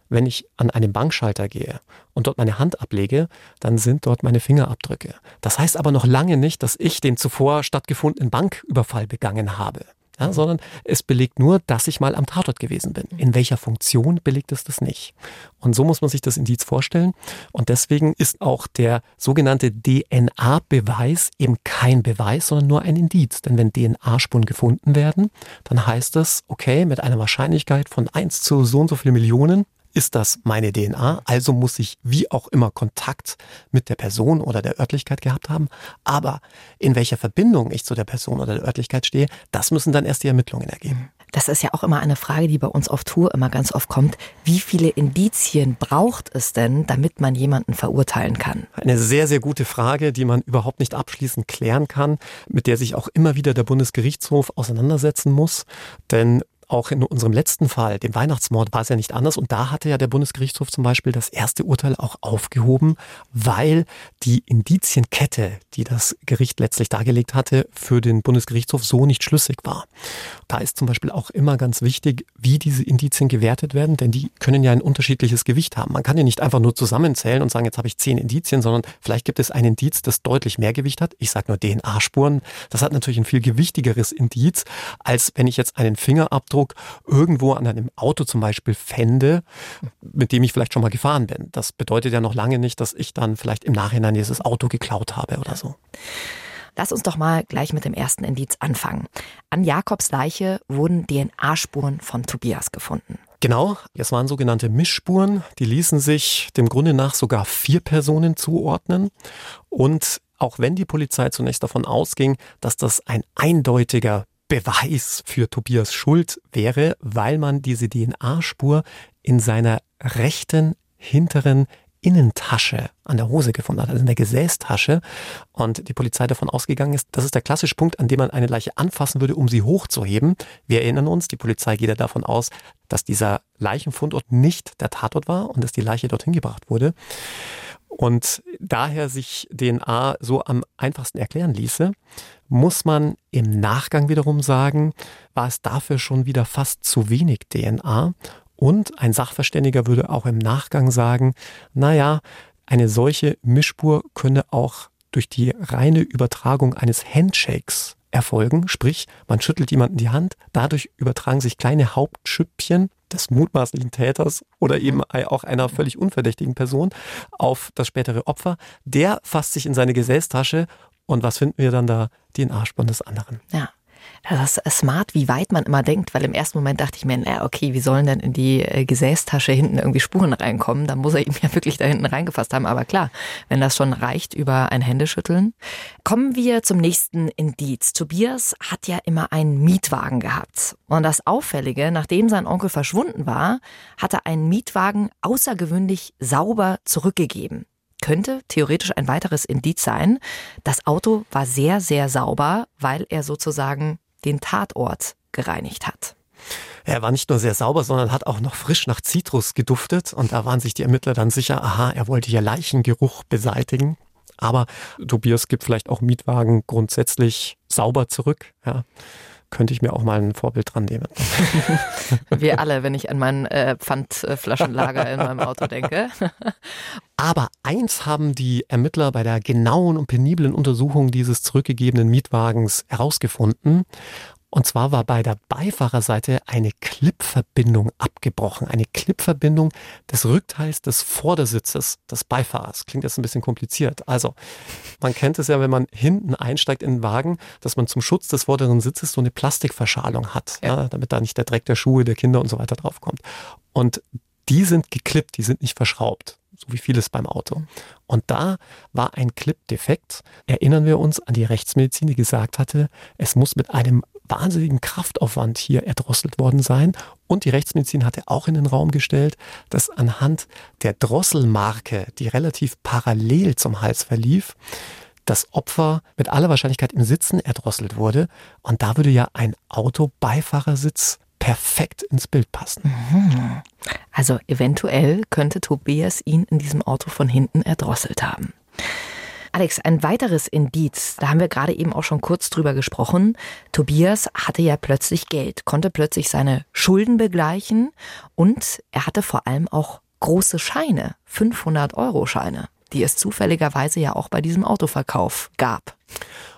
wenn ich an einen Bankschalter gehe und dort meine Hand ablege, dann sind dort meine Fingerabdrücke. Das heißt aber noch lange nicht, dass ich den zuvor stattgefundenen Banküberfall begangen habe ja, sondern es belegt nur, dass ich mal am Tatort gewesen bin. In welcher Funktion belegt es das nicht? Und so muss man sich das Indiz vorstellen. Und deswegen ist auch der sogenannte DNA-Beweis eben kein Beweis, sondern nur ein Indiz. Denn wenn DNA-Spuren gefunden werden, dann heißt das, okay, mit einer Wahrscheinlichkeit von 1 zu so und so viele Millionen ist das meine DNA, also muss ich wie auch immer Kontakt mit der Person oder der Örtlichkeit gehabt haben. Aber in welcher Verbindung ich zu der Person oder der Örtlichkeit stehe, das müssen dann erst die Ermittlungen ergeben. Das ist ja auch immer eine Frage, die bei uns auf Tour immer ganz oft kommt. Wie viele Indizien braucht es denn, damit man jemanden verurteilen kann? Eine sehr, sehr gute Frage, die man überhaupt nicht abschließend klären kann, mit der sich auch immer wieder der Bundesgerichtshof auseinandersetzen muss. Denn Auch in unserem letzten Fall, dem Weihnachtsmord, war es ja nicht anders. Und da hatte ja der Bundesgerichtshof zum Beispiel das erste Urteil auch aufgehoben, weil die Indizienkette, die das Gericht letztlich dargelegt hatte, für den Bundesgerichtshof so nicht schlüssig war. Da ist zum Beispiel auch immer ganz wichtig, wie diese Indizien gewertet werden, denn die können ja ein unterschiedliches Gewicht haben. Man kann ja nicht einfach nur zusammenzählen und sagen, jetzt habe ich zehn Indizien, sondern vielleicht gibt es ein Indiz, das deutlich mehr Gewicht hat. Ich sage nur DNA-Spuren. Das hat natürlich ein viel gewichtigeres Indiz, als wenn ich jetzt einen Fingerabdruck irgendwo an einem Auto zum Beispiel fände, mit dem ich vielleicht schon mal gefahren bin. Das bedeutet ja noch lange nicht, dass ich dann vielleicht im Nachhinein dieses Auto geklaut habe oder so. Lass uns doch mal gleich mit dem ersten Indiz anfangen. An Jakobs Leiche wurden DNA-Spuren von Tobias gefunden. Genau, es waren sogenannte Mischspuren, die ließen sich dem Grunde nach sogar vier Personen zuordnen. Und auch wenn die Polizei zunächst davon ausging, dass das ein eindeutiger Beweis für Tobias Schuld wäre, weil man diese DNA-Spur in seiner rechten hinteren Innentasche an der Hose gefunden hat, also in der Gesäßtasche. Und die Polizei davon ausgegangen ist, das ist der klassische Punkt, an dem man eine Leiche anfassen würde, um sie hochzuheben. Wir erinnern uns, die Polizei geht ja davon aus, dass dieser Leichenfundort nicht der Tatort war und dass die Leiche dorthin gebracht wurde. Und daher sich DNA so am einfachsten erklären ließe, muss man im Nachgang wiederum sagen, war es dafür schon wieder fast zu wenig DNA und ein Sachverständiger würde auch im Nachgang sagen, naja, eine solche Mischspur könne auch durch die reine Übertragung eines Handshakes erfolgen. Sprich, man schüttelt jemanden die Hand, dadurch übertragen sich kleine Hauptschüppchen des mutmaßlichen Täters oder eben auch einer völlig unverdächtigen Person auf das spätere Opfer. Der fasst sich in seine Gesäßtasche und was finden wir dann da? DNA-Spuren des anderen. Ja. Das ist smart, wie weit man immer denkt, weil im ersten Moment dachte ich mir, na okay, wie sollen denn in die äh, Gesäßtasche hinten irgendwie Spuren reinkommen? Da muss er ihm <laughs> ja wirklich da hinten reingefasst haben. Aber klar, wenn das schon reicht über ein Händeschütteln. Kommen wir zum nächsten Indiz. Tobias hat ja immer einen Mietwagen gehabt. Und das Auffällige, nachdem sein Onkel verschwunden war, hat er einen Mietwagen außergewöhnlich sauber zurückgegeben könnte theoretisch ein weiteres Indiz sein. Das Auto war sehr, sehr sauber, weil er sozusagen den Tatort gereinigt hat. Er war nicht nur sehr sauber, sondern hat auch noch frisch nach Zitrus geduftet. Und da waren sich die Ermittler dann sicher, aha, er wollte hier Leichengeruch beseitigen. Aber Tobias gibt vielleicht auch Mietwagen grundsätzlich sauber zurück. Ja könnte ich mir auch mal ein Vorbild dran nehmen. <laughs> Wir alle, wenn ich an mein äh, Pfandflaschenlager in meinem Auto denke. <laughs> Aber eins haben die Ermittler bei der genauen und peniblen Untersuchung dieses zurückgegebenen Mietwagens herausgefunden. Und zwar war bei der Beifahrerseite eine Clipverbindung abgebrochen. Eine Clipverbindung des Rückteils des Vordersitzes des Beifahrers. Klingt jetzt ein bisschen kompliziert. Also, man kennt es ja, wenn man hinten einsteigt in den Wagen, dass man zum Schutz des vorderen Sitzes so eine Plastikverschalung hat, ja. Ja, damit da nicht der Dreck der Schuhe der Kinder und so weiter draufkommt. Und die sind geklippt, die sind nicht verschraubt so wie vieles beim Auto. Und da war ein Clip defekt. Erinnern wir uns an die Rechtsmedizin, die gesagt hatte, es muss mit einem wahnsinnigen Kraftaufwand hier erdrosselt worden sein. Und die Rechtsmedizin hatte auch in den Raum gestellt, dass anhand der Drosselmarke, die relativ parallel zum Hals verlief, das Opfer mit aller Wahrscheinlichkeit im Sitzen erdrosselt wurde. Und da würde ja ein Autobeifahrersitz perfekt ins Bild passen. Mhm. Also eventuell könnte Tobias ihn in diesem Auto von hinten erdrosselt haben. Alex, ein weiteres Indiz, da haben wir gerade eben auch schon kurz drüber gesprochen. Tobias hatte ja plötzlich Geld, konnte plötzlich seine Schulden begleichen und er hatte vor allem auch große Scheine, 500 Euro Scheine, die es zufälligerweise ja auch bei diesem Autoverkauf gab.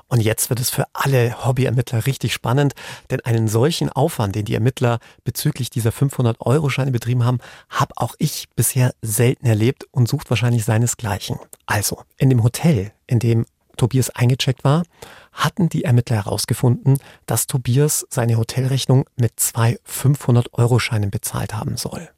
Und jetzt wird es für alle Hobbyermittler richtig spannend, denn einen solchen Aufwand, den die Ermittler bezüglich dieser 500-Euro-Scheine betrieben haben, habe auch ich bisher selten erlebt und sucht wahrscheinlich seinesgleichen. Also, in dem Hotel, in dem Tobias eingecheckt war, hatten die Ermittler herausgefunden, dass Tobias seine Hotelrechnung mit zwei 500-Euro-Scheinen bezahlt haben soll.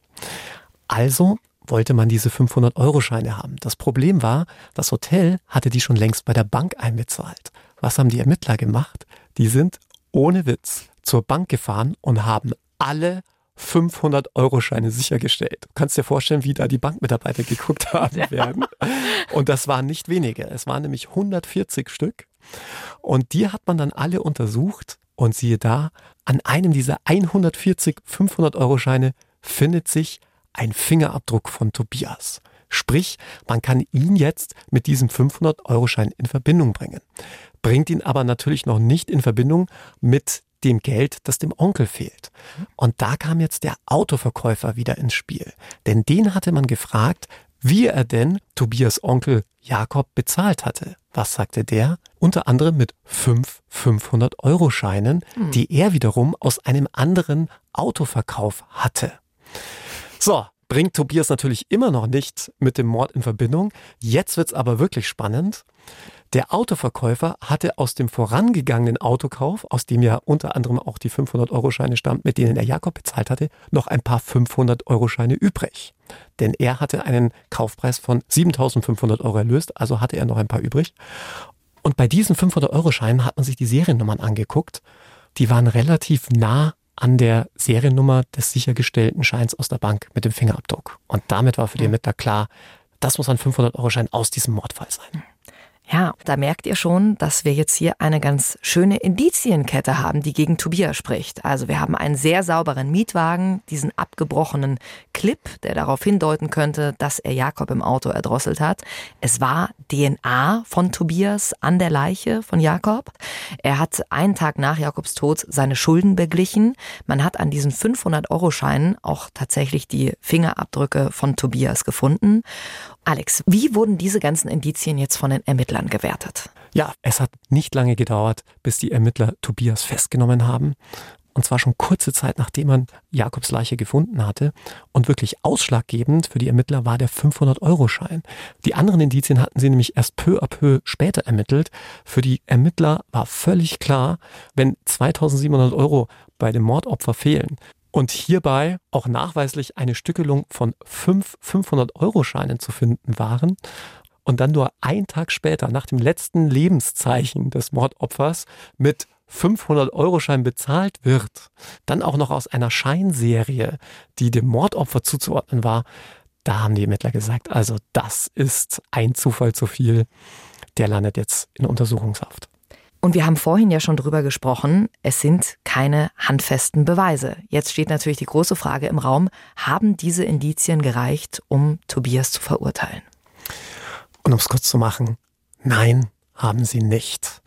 Also wollte man diese 500-Euro-Scheine haben. Das Problem war, das Hotel hatte die schon längst bei der Bank einbezahlt. Was haben die Ermittler gemacht? Die sind ohne Witz zur Bank gefahren und haben alle 500-Euro-Scheine sichergestellt. Du kannst dir vorstellen, wie da die Bankmitarbeiter geguckt <laughs> haben werden. Und das waren nicht wenige. Es waren nämlich 140 Stück. Und die hat man dann alle untersucht Und siehe da, an einem dieser 140 500-Euro-Scheine findet sich ein Fingerabdruck von Tobias. Sprich, man kann ihn jetzt mit diesem 500-Euro-Schein in Verbindung bringen. Bringt ihn aber natürlich noch nicht in Verbindung mit dem Geld, das dem Onkel fehlt. Und da kam jetzt der Autoverkäufer wieder ins Spiel. Denn den hatte man gefragt, wie er denn Tobias Onkel Jakob bezahlt hatte. Was sagte der? Unter anderem mit fünf 500-Euro-Scheinen, hm. die er wiederum aus einem anderen Autoverkauf hatte. So, bringt Tobias natürlich immer noch nicht mit dem Mord in Verbindung. Jetzt wird's aber wirklich spannend. Der Autoverkäufer hatte aus dem vorangegangenen Autokauf, aus dem ja unter anderem auch die 500-Euro-Scheine stammt, mit denen er Jakob bezahlt hatte, noch ein paar 500-Euro-Scheine übrig. Denn er hatte einen Kaufpreis von 7.500 Euro erlöst, also hatte er noch ein paar übrig. Und bei diesen 500-Euro-Scheinen hat man sich die Seriennummern angeguckt. Die waren relativ nah an der Seriennummer des sichergestellten Scheins aus der Bank mit dem Fingerabdruck. Und damit war für die Ermittler klar, das muss ein 500-Euro-Schein aus diesem Mordfall sein. Ja, da merkt ihr schon, dass wir jetzt hier eine ganz schöne Indizienkette haben, die gegen Tobias spricht. Also wir haben einen sehr sauberen Mietwagen, diesen abgebrochenen Clip, der darauf hindeuten könnte, dass er Jakob im Auto erdrosselt hat. Es war DNA von Tobias an der Leiche von Jakob. Er hat einen Tag nach Jakobs Tod seine Schulden beglichen. Man hat an diesen 500-Euro-Scheinen auch tatsächlich die Fingerabdrücke von Tobias gefunden. Alex, wie wurden diese ganzen Indizien jetzt von den Ermittlern gewertet? Ja, es hat nicht lange gedauert, bis die Ermittler Tobias festgenommen haben. Und zwar schon kurze Zeit, nachdem man Jakobs Leiche gefunden hatte. Und wirklich ausschlaggebend für die Ermittler war der 500-Euro-Schein. Die anderen Indizien hatten sie nämlich erst peu à peu später ermittelt. Für die Ermittler war völlig klar, wenn 2700 Euro bei dem Mordopfer fehlen, und hierbei auch nachweislich eine Stückelung von fünf 500-Euro-Scheinen zu finden waren und dann nur einen Tag später nach dem letzten Lebenszeichen des Mordopfers mit 500-Euro-Schein bezahlt wird, dann auch noch aus einer Scheinserie, die dem Mordopfer zuzuordnen war, da haben die Ermittler gesagt, also das ist ein Zufall zu viel, der landet jetzt in Untersuchungshaft. Und wir haben vorhin ja schon drüber gesprochen, es sind keine handfesten Beweise. Jetzt steht natürlich die große Frage im Raum, haben diese Indizien gereicht, um Tobias zu verurteilen? Und um es kurz zu machen, nein, haben sie nicht.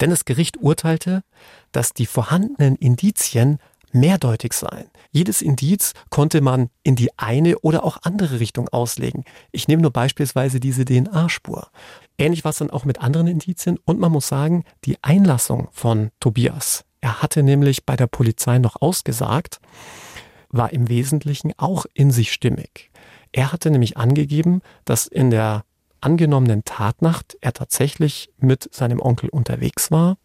Denn das Gericht urteilte, dass die vorhandenen Indizien mehrdeutig seien. Jedes Indiz konnte man in die eine oder auch andere Richtung auslegen. Ich nehme nur beispielsweise diese DNA-Spur. Ähnlich war es dann auch mit anderen Indizien und man muss sagen, die Einlassung von Tobias, er hatte nämlich bei der Polizei noch ausgesagt, war im Wesentlichen auch in sich stimmig. Er hatte nämlich angegeben, dass in der angenommenen Tatnacht er tatsächlich mit seinem Onkel unterwegs war,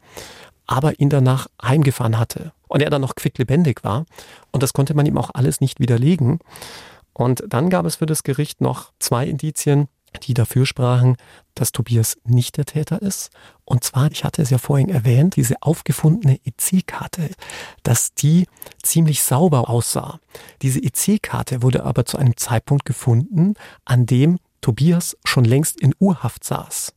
aber ihn danach heimgefahren hatte und er dann noch quicklebendig war. Und das konnte man ihm auch alles nicht widerlegen. Und dann gab es für das Gericht noch zwei Indizien, die dafür sprachen, dass Tobias nicht der Täter ist. Und zwar, ich hatte es ja vorhin erwähnt, diese aufgefundene EC-Karte, dass die ziemlich sauber aussah. Diese EC-Karte wurde aber zu einem Zeitpunkt gefunden, an dem Tobias schon längst in Urhaft saß.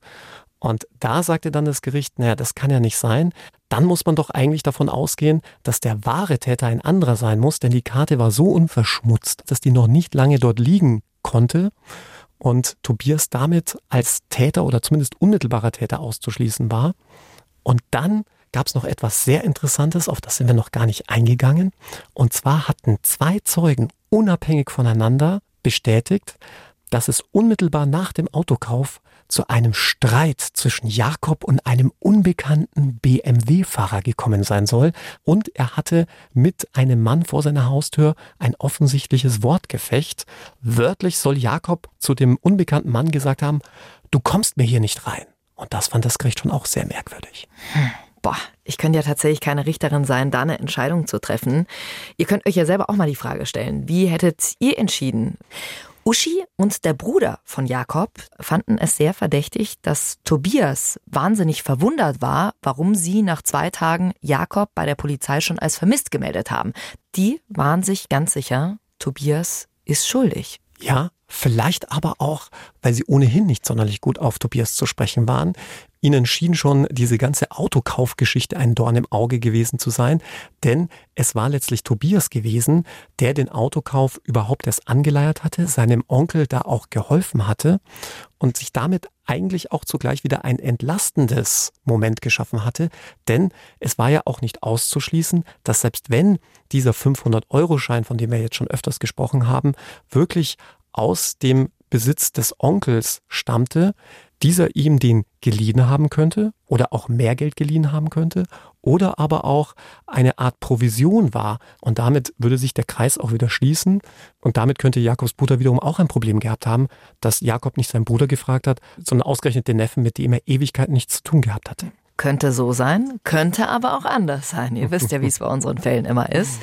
Und da sagte dann das Gericht, naja, das kann ja nicht sein. Dann muss man doch eigentlich davon ausgehen, dass der wahre Täter ein anderer sein muss, denn die Karte war so unverschmutzt, dass die noch nicht lange dort liegen konnte und Tobias damit als Täter oder zumindest unmittelbarer Täter auszuschließen war. Und dann gab es noch etwas sehr Interessantes, auf das sind wir noch gar nicht eingegangen. Und zwar hatten zwei Zeugen unabhängig voneinander bestätigt, dass es unmittelbar nach dem Autokauf zu einem Streit zwischen Jakob und einem unbekannten BMW-Fahrer gekommen sein soll und er hatte mit einem Mann vor seiner Haustür ein offensichtliches Wortgefecht. Wörtlich soll Jakob zu dem unbekannten Mann gesagt haben, du kommst mir hier nicht rein. Und das fand das Gericht schon auch sehr merkwürdig. Hm. Boah, ich könnte ja tatsächlich keine Richterin sein, da eine Entscheidung zu treffen. Ihr könnt euch ja selber auch mal die Frage stellen, wie hättet ihr entschieden? Uschi und der Bruder von Jakob fanden es sehr verdächtig, dass Tobias wahnsinnig verwundert war, warum sie nach zwei Tagen Jakob bei der Polizei schon als vermisst gemeldet haben. Die waren sich ganz sicher, Tobias ist schuldig. Ja, Vielleicht aber auch, weil sie ohnehin nicht sonderlich gut auf Tobias zu sprechen waren. Ihnen schien schon diese ganze Autokaufgeschichte ein Dorn im Auge gewesen zu sein, denn es war letztlich Tobias gewesen, der den Autokauf überhaupt erst angeleiert hatte, seinem Onkel da auch geholfen hatte und sich damit eigentlich auch zugleich wieder ein entlastendes Moment geschaffen hatte, denn es war ja auch nicht auszuschließen, dass selbst wenn dieser 500-Euro-Schein, von dem wir jetzt schon öfters gesprochen haben, wirklich aus dem Besitz des Onkels stammte, dieser ihm den geliehen haben könnte oder auch mehr Geld geliehen haben könnte oder aber auch eine Art Provision war und damit würde sich der Kreis auch wieder schließen und damit könnte Jakobs Bruder wiederum auch ein Problem gehabt haben, dass Jakob nicht seinen Bruder gefragt hat, sondern ausgerechnet den Neffen, mit dem er Ewigkeiten nichts zu tun gehabt hatte. Könnte so sein, könnte aber auch anders sein. Ihr wisst ja, wie es bei unseren Fällen immer ist.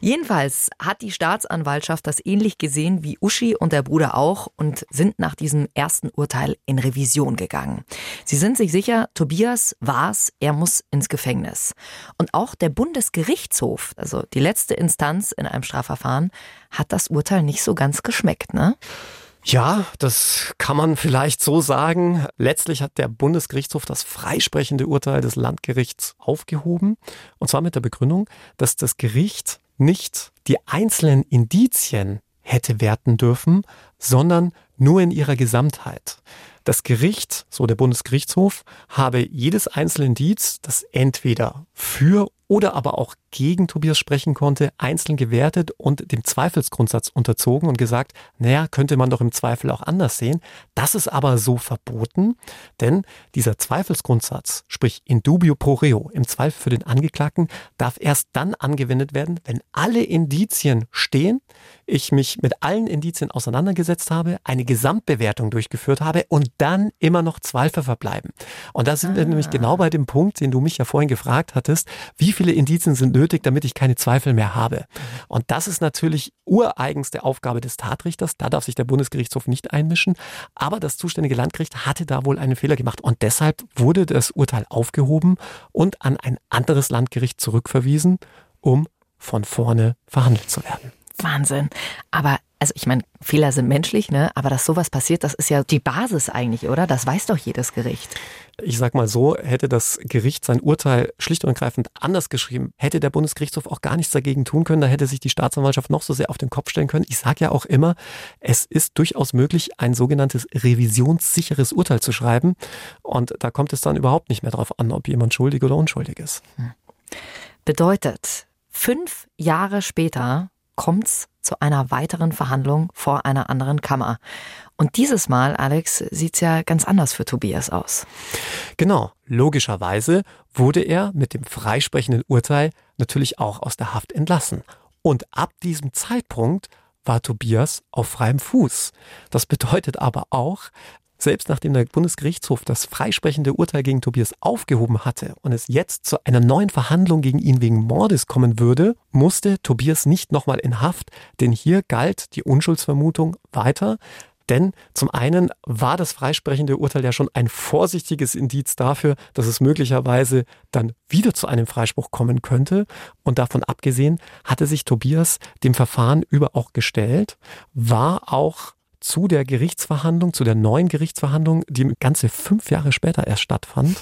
Jedenfalls hat die Staatsanwaltschaft das ähnlich gesehen wie Uschi und der Bruder auch und sind nach diesem ersten Urteil in Revision gegangen. Sie sind sich sicher, Tobias war's, er muss ins Gefängnis. Und auch der Bundesgerichtshof, also die letzte Instanz in einem Strafverfahren, hat das Urteil nicht so ganz geschmeckt, ne? Ja, das kann man vielleicht so sagen. Letztlich hat der Bundesgerichtshof das freisprechende Urteil des Landgerichts aufgehoben. Und zwar mit der Begründung, dass das Gericht nicht die einzelnen Indizien hätte werten dürfen, sondern nur in ihrer Gesamtheit. Das Gericht, so der Bundesgerichtshof, habe jedes einzelne Indiz, das entweder für oder aber auch gegen Tobias sprechen konnte, einzeln gewertet und dem Zweifelsgrundsatz unterzogen und gesagt, naja, könnte man doch im Zweifel auch anders sehen. Das ist aber so verboten, denn dieser Zweifelsgrundsatz, sprich in dubio pro reo, im Zweifel für den Angeklagten, darf erst dann angewendet werden, wenn alle Indizien stehen, ich mich mit allen Indizien auseinandergesetzt habe, eine Gesamtbewertung durchgeführt habe und dann immer noch Zweifel verbleiben. Und da sind ah. wir nämlich genau bei dem Punkt, den du mich ja vorhin gefragt hattest, wie viele Indizien sind nötig, damit ich keine Zweifel mehr habe. Und das ist natürlich ureigenste Aufgabe des Tatrichters. Da darf sich der Bundesgerichtshof nicht einmischen. Aber das zuständige Landgericht hatte da wohl einen Fehler gemacht. Und deshalb wurde das Urteil aufgehoben und an ein anderes Landgericht zurückverwiesen, um von vorne verhandelt zu werden. Wahnsinn. Aber also ich meine, Fehler sind menschlich, ne? Aber dass sowas passiert, das ist ja die Basis eigentlich, oder? Das weiß doch jedes Gericht. Ich sag mal so, hätte das Gericht sein Urteil schlicht und ergreifend anders geschrieben, hätte der Bundesgerichtshof auch gar nichts dagegen tun können, da hätte sich die Staatsanwaltschaft noch so sehr auf den Kopf stellen können. Ich sage ja auch immer, es ist durchaus möglich, ein sogenanntes revisionssicheres Urteil zu schreiben. Und da kommt es dann überhaupt nicht mehr darauf an, ob jemand schuldig oder unschuldig ist. Bedeutet, fünf Jahre später kommt es zu einer weiteren Verhandlung vor einer anderen Kammer. Und dieses Mal, Alex, sieht es ja ganz anders für Tobias aus. Genau, logischerweise wurde er mit dem freisprechenden Urteil natürlich auch aus der Haft entlassen. Und ab diesem Zeitpunkt war Tobias auf freiem Fuß. Das bedeutet aber auch, selbst nachdem der Bundesgerichtshof das freisprechende Urteil gegen Tobias aufgehoben hatte und es jetzt zu einer neuen Verhandlung gegen ihn wegen Mordes kommen würde, musste Tobias nicht nochmal in Haft, denn hier galt die Unschuldsvermutung weiter. Denn zum einen war das freisprechende Urteil ja schon ein vorsichtiges Indiz dafür, dass es möglicherweise dann wieder zu einem Freispruch kommen könnte. Und davon abgesehen hatte sich Tobias dem Verfahren über auch gestellt, war auch zu der Gerichtsverhandlung, zu der neuen Gerichtsverhandlung, die ganze fünf Jahre später erst stattfand,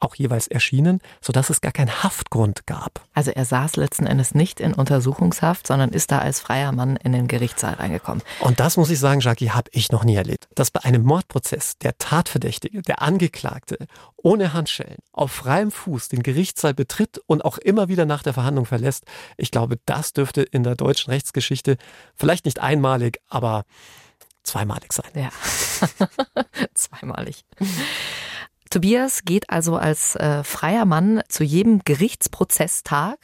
auch jeweils erschienen, sodass es gar keinen Haftgrund gab. Also er saß letzten Endes nicht in Untersuchungshaft, sondern ist da als freier Mann in den Gerichtssaal reingekommen. Und das muss ich sagen, Jackie, habe ich noch nie erlebt. Dass bei einem Mordprozess der Tatverdächtige, der Angeklagte, ohne Handschellen, auf freiem Fuß den Gerichtssaal betritt und auch immer wieder nach der Verhandlung verlässt, ich glaube, das dürfte in der deutschen Rechtsgeschichte vielleicht nicht einmalig, aber zweimalig sein. Ja, <laughs> zweimalig. Tobias geht also als äh, freier Mann zu jedem Gerichtsprozesstag.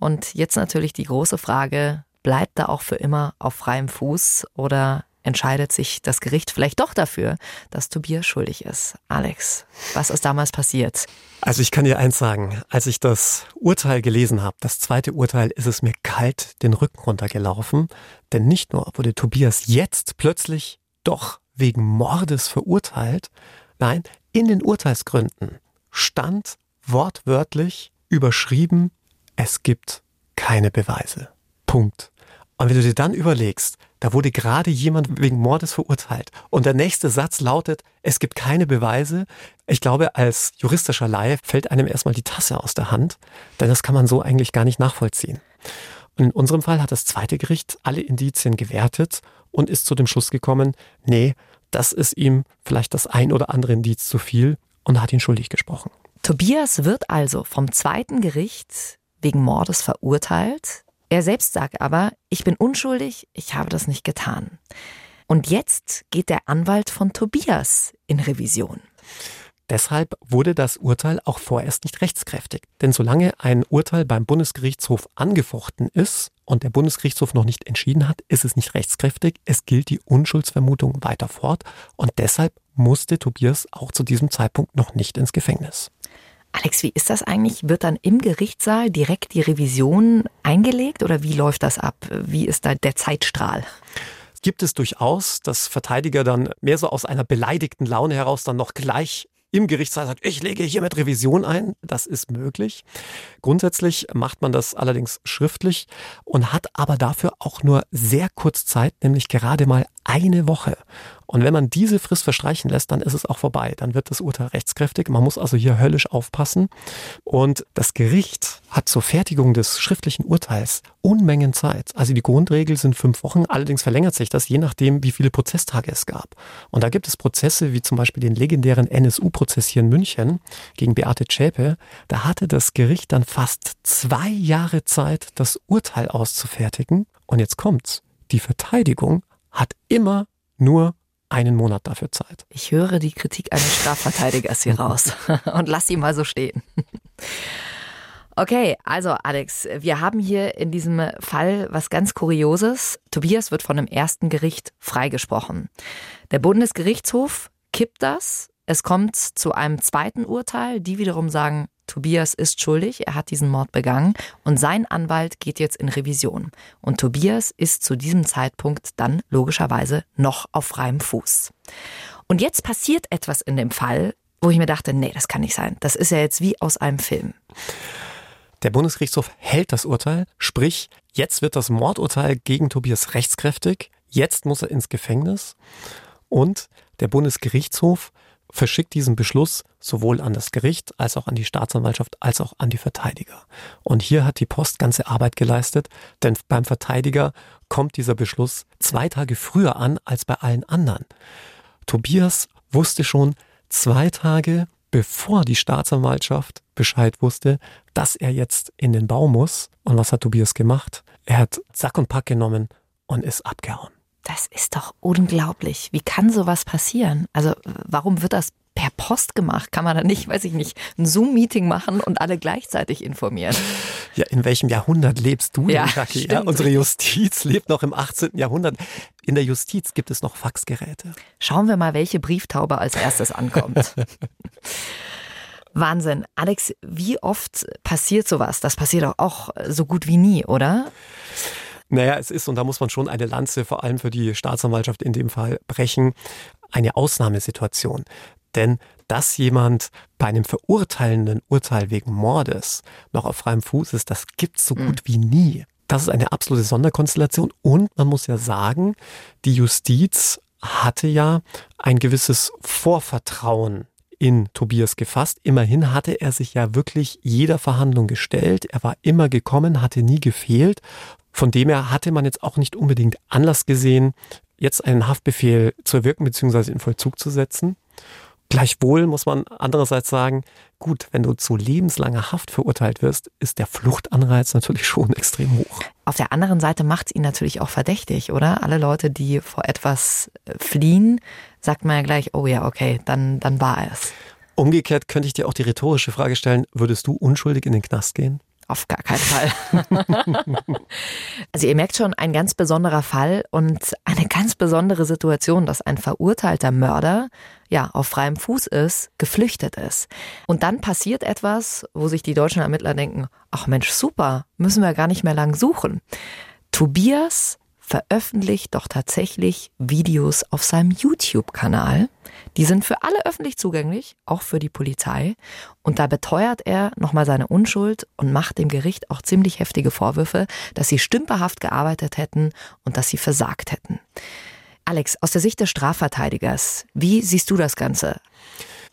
Und jetzt natürlich die große Frage, bleibt er auch für immer auf freiem Fuß oder entscheidet sich das Gericht vielleicht doch dafür, dass Tobias schuldig ist. Alex, was ist damals passiert? Also ich kann dir eins sagen, als ich das Urteil gelesen habe, das zweite Urteil, ist es mir kalt den Rücken runtergelaufen, denn nicht nur wurde Tobias jetzt plötzlich doch wegen Mordes verurteilt, nein, in den Urteilsgründen stand wortwörtlich überschrieben, es gibt keine Beweise. Punkt. Und wenn du dir dann überlegst, da wurde gerade jemand wegen Mordes verurteilt. Und der nächste Satz lautet, es gibt keine Beweise. Ich glaube, als juristischer Laie fällt einem erstmal die Tasse aus der Hand, denn das kann man so eigentlich gar nicht nachvollziehen. Und in unserem Fall hat das zweite Gericht alle Indizien gewertet und ist zu dem Schluss gekommen, nee, das ist ihm vielleicht das ein oder andere Indiz zu viel und hat ihn schuldig gesprochen. Tobias wird also vom zweiten Gericht wegen Mordes verurteilt. Er selbst sagt aber, ich bin unschuldig, ich habe das nicht getan. Und jetzt geht der Anwalt von Tobias in Revision. Deshalb wurde das Urteil auch vorerst nicht rechtskräftig. Denn solange ein Urteil beim Bundesgerichtshof angefochten ist und der Bundesgerichtshof noch nicht entschieden hat, ist es nicht rechtskräftig. Es gilt die Unschuldsvermutung weiter fort. Und deshalb musste Tobias auch zu diesem Zeitpunkt noch nicht ins Gefängnis. Alex, wie ist das eigentlich? Wird dann im Gerichtssaal direkt die Revision eingelegt oder wie läuft das ab? Wie ist da der Zeitstrahl? Gibt es durchaus, dass Verteidiger dann mehr so aus einer beleidigten Laune heraus dann noch gleich im Gerichtssaal sagt, ich lege hiermit Revision ein. Das ist möglich. Grundsätzlich macht man das allerdings schriftlich und hat aber dafür auch nur sehr kurz Zeit, nämlich gerade mal eine Woche. Und wenn man diese Frist verstreichen lässt, dann ist es auch vorbei. Dann wird das Urteil rechtskräftig. Man muss also hier höllisch aufpassen. Und das Gericht hat zur Fertigung des schriftlichen Urteils Unmengen Zeit. Also die Grundregel sind fünf Wochen. Allerdings verlängert sich das je nachdem, wie viele Prozesstage es gab. Und da gibt es Prozesse wie zum Beispiel den legendären NSU-Prozess hier in München gegen Beate Zschäpe. Da hatte das Gericht dann fast zwei Jahre Zeit, das Urteil auszufertigen. Und jetzt kommt's. Die Verteidigung hat immer nur einen Monat dafür Zeit. Ich höre die Kritik eines Strafverteidigers hier raus <laughs> und lass sie mal so stehen. Okay, also Alex, wir haben hier in diesem Fall was ganz Kurioses. Tobias wird von dem ersten Gericht freigesprochen. Der Bundesgerichtshof kippt das. Es kommt zu einem zweiten Urteil. Die wiederum sagen, Tobias ist schuldig, er hat diesen Mord begangen und sein Anwalt geht jetzt in Revision. Und Tobias ist zu diesem Zeitpunkt dann logischerweise noch auf freiem Fuß. Und jetzt passiert etwas in dem Fall, wo ich mir dachte, nee, das kann nicht sein. Das ist ja jetzt wie aus einem Film. Der Bundesgerichtshof hält das Urteil, sprich, jetzt wird das Mordurteil gegen Tobias rechtskräftig, jetzt muss er ins Gefängnis und der Bundesgerichtshof verschickt diesen Beschluss sowohl an das Gericht als auch an die Staatsanwaltschaft als auch an die Verteidiger. Und hier hat die Post ganze Arbeit geleistet, denn beim Verteidiger kommt dieser Beschluss zwei Tage früher an als bei allen anderen. Tobias wusste schon zwei Tage bevor die Staatsanwaltschaft Bescheid wusste, dass er jetzt in den Bau muss. Und was hat Tobias gemacht? Er hat Sack und Pack genommen und ist abgehauen. Das ist doch unglaublich. Wie kann sowas passieren? Also warum wird das per Post gemacht? Kann man da nicht, weiß ich nicht, ein Zoom-Meeting machen und alle gleichzeitig informieren? Ja, in welchem Jahrhundert lebst du ja, denn, ja, Unsere Justiz lebt noch im 18. Jahrhundert. In der Justiz gibt es noch Faxgeräte. Schauen wir mal, welche Brieftaube als erstes ankommt. <laughs> Wahnsinn. Alex, wie oft passiert sowas? Das passiert doch auch so gut wie nie, oder? Naja, es ist, und da muss man schon eine Lanze vor allem für die Staatsanwaltschaft in dem Fall brechen, eine Ausnahmesituation. Denn dass jemand bei einem verurteilenden Urteil wegen Mordes noch auf freiem Fuß ist, das gibt's so gut wie nie. Das ist eine absolute Sonderkonstellation und man muss ja sagen, die Justiz hatte ja ein gewisses Vorvertrauen in Tobias gefasst. Immerhin hatte er sich ja wirklich jeder Verhandlung gestellt. Er war immer gekommen, hatte nie gefehlt. Von dem her hatte man jetzt auch nicht unbedingt Anlass gesehen, jetzt einen Haftbefehl zu erwirken bzw. in Vollzug zu setzen. Gleichwohl muss man andererseits sagen, gut, wenn du zu lebenslanger Haft verurteilt wirst, ist der Fluchtanreiz natürlich schon extrem hoch. Auf der anderen Seite macht es ihn natürlich auch verdächtig, oder? Alle Leute, die vor etwas äh, fliehen, sagt man ja gleich, oh ja, okay, dann, dann war es. Umgekehrt könnte ich dir auch die rhetorische Frage stellen, würdest du unschuldig in den Knast gehen? Auf gar keinen Fall. <laughs> also ihr merkt schon, ein ganz besonderer Fall und eine ganz besondere Situation, dass ein verurteilter Mörder ja auf freiem Fuß ist, geflüchtet ist. Und dann passiert etwas, wo sich die deutschen Ermittler denken, ach Mensch, super, müssen wir gar nicht mehr lang suchen. Tobias veröffentlicht doch tatsächlich Videos auf seinem YouTube-Kanal. Die sind für alle öffentlich zugänglich, auch für die Polizei. Und da beteuert er nochmal seine Unschuld und macht dem Gericht auch ziemlich heftige Vorwürfe, dass sie stümperhaft gearbeitet hätten und dass sie versagt hätten. Alex, aus der Sicht des Strafverteidigers, wie siehst du das Ganze?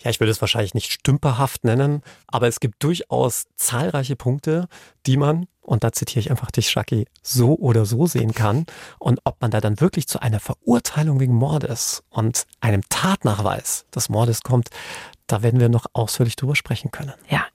Ja, ich würde es wahrscheinlich nicht stümperhaft nennen, aber es gibt durchaus zahlreiche Punkte, die man, und da zitiere ich einfach dich, Shaki, so oder so sehen kann. Und ob man da dann wirklich zu einer Verurteilung wegen Mordes und einem Tatnachweis des Mordes kommt, da werden wir noch ausführlich drüber sprechen können. Ja,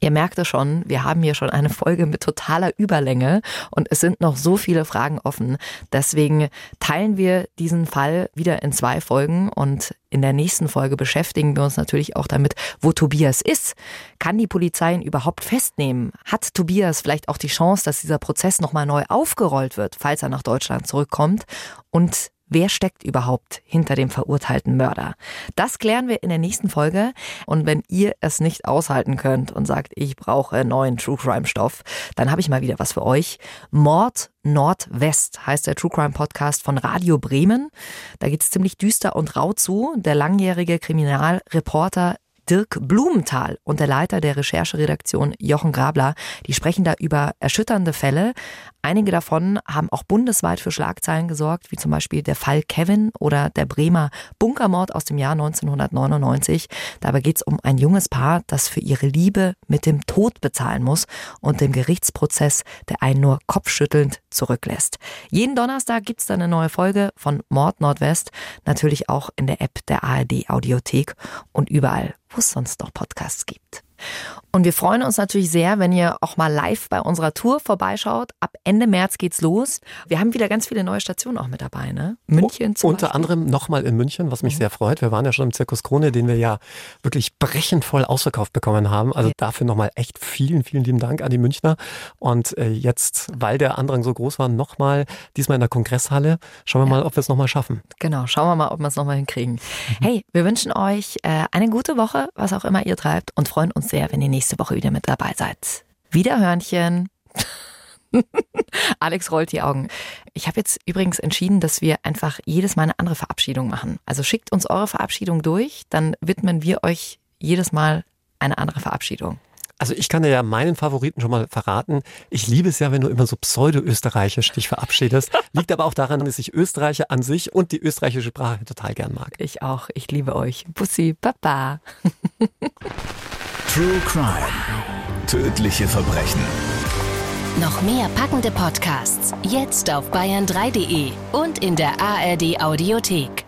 ihr merkt es schon, wir haben hier schon eine Folge mit totaler Überlänge und es sind noch so viele Fragen offen. Deswegen teilen wir diesen Fall wieder in zwei Folgen und in der nächsten Folge beschäftigen wir uns natürlich auch damit, wo Tobias ist. Kann die Polizei ihn überhaupt festnehmen? Hat Tobias vielleicht auch die Chance, dass dieser Prozess nochmal neu aufgerollt wird, falls er nach Deutschland zurückkommt? Und Wer steckt überhaupt hinter dem verurteilten Mörder? Das klären wir in der nächsten Folge. Und wenn ihr es nicht aushalten könnt und sagt, ich brauche neuen True Crime Stoff, dann habe ich mal wieder was für euch. Mord Nordwest heißt der True Crime Podcast von Radio Bremen. Da geht es ziemlich düster und rau zu. Der langjährige Kriminalreporter Dirk Blumenthal und der Leiter der Rechercheredaktion Jochen Grabler, die sprechen da über erschütternde Fälle. Einige davon haben auch bundesweit für Schlagzeilen gesorgt, wie zum Beispiel der Fall Kevin oder der Bremer Bunkermord aus dem Jahr 1999. Dabei geht es um ein junges Paar, das für ihre Liebe mit dem Tod bezahlen muss und dem Gerichtsprozess, der einen nur kopfschüttelnd zurücklässt. Jeden Donnerstag gibt es dann eine neue Folge von Mord Nordwest, natürlich auch in der App der ARD Audiothek und überall, wo es sonst noch Podcasts gibt. Und wir freuen uns natürlich sehr, wenn ihr auch mal live bei unserer Tour vorbeischaut. Ab Ende März geht's los. Wir haben wieder ganz viele neue Stationen auch mit dabei, ne? München zum Unter Beispiel. anderem nochmal in München, was mich mhm. sehr freut. Wir waren ja schon im Zirkus Krone, den wir ja wirklich brechend voll ausverkauft bekommen haben. Also ja. dafür nochmal echt vielen, vielen lieben Dank an die Münchner. Und äh, jetzt, weil der Andrang so groß war, nochmal diesmal in der Kongresshalle. Schauen wir ja. mal, ob wir es nochmal schaffen. Genau, schauen wir mal, ob wir es nochmal hinkriegen. Mhm. Hey, wir wünschen euch äh, eine gute Woche, was auch immer ihr treibt und freuen uns sehr, wenn ihr nächste Woche wieder mit dabei seid. Wiederhörnchen. <laughs> Alex rollt die Augen. Ich habe jetzt übrigens entschieden, dass wir einfach jedes Mal eine andere Verabschiedung machen. Also schickt uns eure Verabschiedung durch, dann widmen wir euch jedes Mal eine andere Verabschiedung. Also ich kann dir ja meinen Favoriten schon mal verraten. Ich liebe es ja, wenn du immer so pseudo-österreichisch dich verabschiedest. <laughs> Liegt aber auch daran, dass ich Österreicher an sich und die österreichische Sprache total gern mag. Ich auch. Ich liebe euch. Bussi, Papa. <laughs> True Crime. Tödliche Verbrechen. Noch mehr packende Podcasts jetzt auf bayern3.de und in der ARD Audiothek.